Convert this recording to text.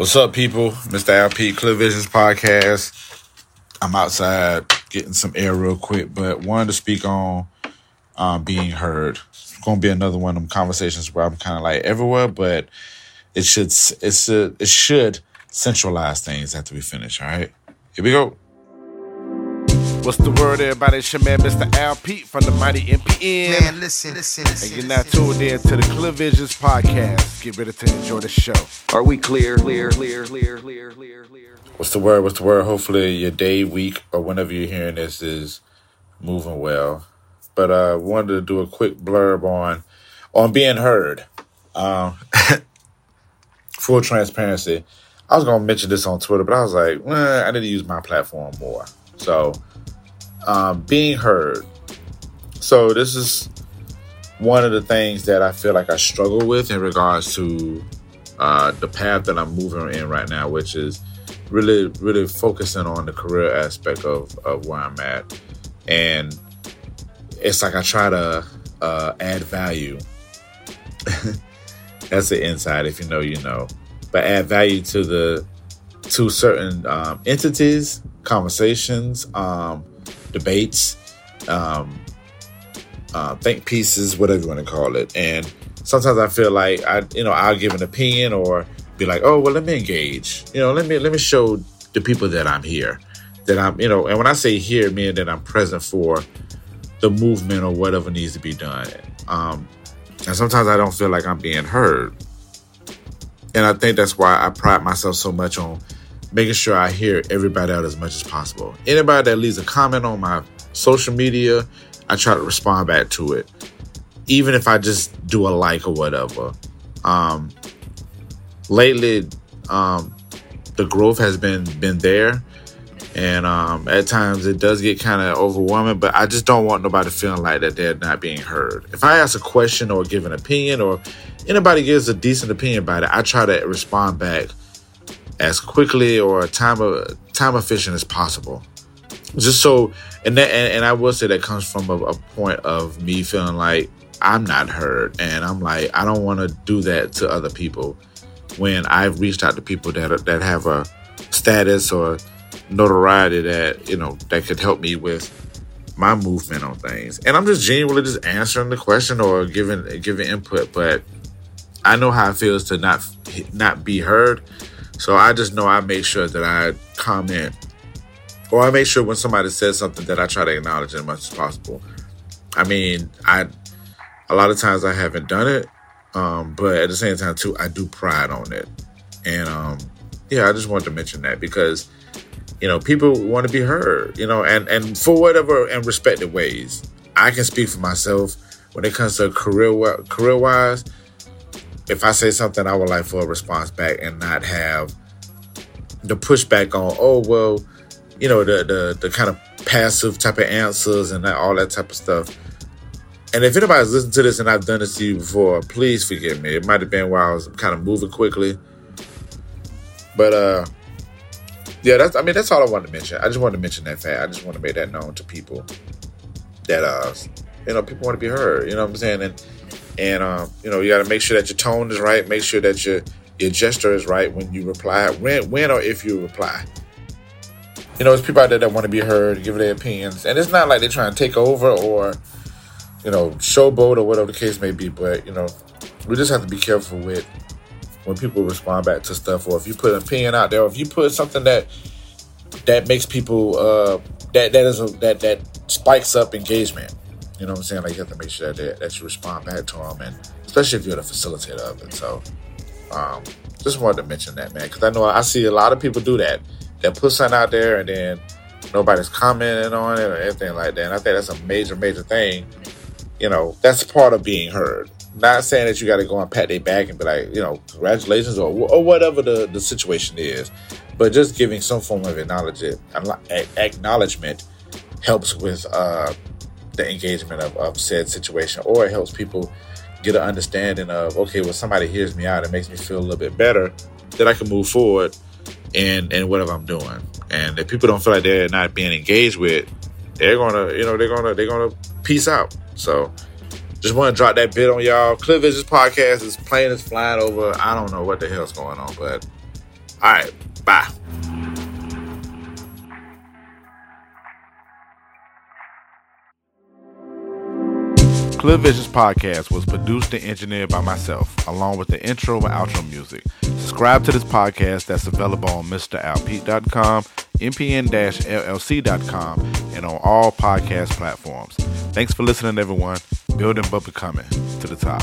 What's up, people? Mr. Al Pete Clear Visions Podcast. I'm outside getting some air real quick, but wanted to speak on um, being heard. It's going to be another one of them conversations where I'm kind of like everywhere, but it should it's a, it should centralize things after we finish. All right, here we go. What's the word, everybody? It's your man, Mr. Al Pete from the Mighty MPN. Man, listen, listen, listen. And you're now tuned in to the Clear Visions podcast. Get ready to enjoy the show. Are we clear, clear, clear, clear, clear, clear, clear? What's the word? What's the word? Hopefully your day, week, or whenever you're hearing this is moving well. But uh wanted to do a quick blurb on on being heard. Um full transparency. I was gonna mention this on Twitter, but I was like, well, I need to use my platform more. So um, being heard. So this is one of the things that I feel like I struggle with in regards to uh, the path that I'm moving in right now, which is really, really focusing on the career aspect of, of where I'm at. And it's like I try to uh, add value. That's the inside. If you know, you know. But add value to the to certain um, entities, conversations, um, debates, um, uh, think pieces, whatever you want to call it. And sometimes I feel like I, you know, I'll give an opinion or be like, oh, well, let me engage. You know, let me let me show the people that I'm here, that I'm, you know. And when I say here, meaning that I'm present for the movement or whatever needs to be done. Um, and sometimes I don't feel like I'm being heard. And I think that's why I pride myself so much on making sure I hear everybody out as much as possible. Anybody that leaves a comment on my social media, I try to respond back to it, even if I just do a like or whatever. Um, lately, um, the growth has been been there, and um, at times it does get kind of overwhelming. But I just don't want nobody feeling like that they're not being heard. If I ask a question or give an opinion, or anybody gives a decent opinion about it, I try to respond back as quickly or time time efficient as possible. Just so, and that, and, and I will say that comes from a, a point of me feeling like I'm not heard, and I'm like I don't want to do that to other people when I've reached out to people that that have a status or notoriety that you know that could help me with my movement on things. And I'm just genuinely just answering the question or giving giving input, but I know how it feels to not not be heard so I just know I make sure that I comment or I make sure when somebody says something that I try to acknowledge as much as possible. I mean, I a lot of times I haven't done it, um, but at the same time too, I do pride on it. And um, yeah, I just wanted to mention that because you know people want to be heard, you know, and and for whatever and respected ways. I can speak for myself when it comes to career career wise if I say something, I would like for a response back and not have the pushback on, oh well, you know, the the the kind of passive type of answers and that, all that type of stuff. And if anybody's listened to this and I've done this to you before, please forgive me. It might have been while I was kind of moving quickly. But uh yeah, that's I mean that's all I wanted to mention. I just wanted to mention that fact. I just want to make that known to people that uh you know, people want to be heard, you know what I'm saying? And and um, you know you got to make sure that your tone is right. Make sure that your your gesture is right when you reply. When when or if you reply. You know there's people out there that want to be heard give their opinions. And it's not like they're trying to take over or you know showboat or whatever the case may be. But you know we just have to be careful with when people respond back to stuff. Or if you put an opinion out there or if you put something that that makes people uh that that is a that that spikes up engagement you know what I'm saying? Like you have to make sure that, that you respond back to them, and especially if you're the facilitator of it. So, um, just wanted to mention that, man, because I know I see a lot of people do that. They put something out there, and then nobody's commenting on it or anything like that. And I think that's a major, major thing. You know, that's part of being heard. Not saying that you got to go and pat their back and be like, you know, congratulations or, or whatever the, the situation is, but just giving some form of acknowledgement, acknowledgement helps with uh, the engagement of, of said situation, or it helps people get an understanding of okay, well, somebody hears me out, it makes me feel a little bit better that I can move forward in in whatever I'm doing. And if people don't feel like they're not being engaged with, they're gonna, you know, they're gonna they're gonna peace out. So just want to drop that bit on y'all. Clear Visions podcast is playing is flying over. I don't know what the hell's going on, but All right, bye. Clear Visions podcast was produced and engineered by myself, along with the intro and outro music. Subscribe to this podcast that's available on MrAlpete.com, mpn-llc.com, and on all podcast platforms. Thanks for listening, everyone. Building but becoming to the top.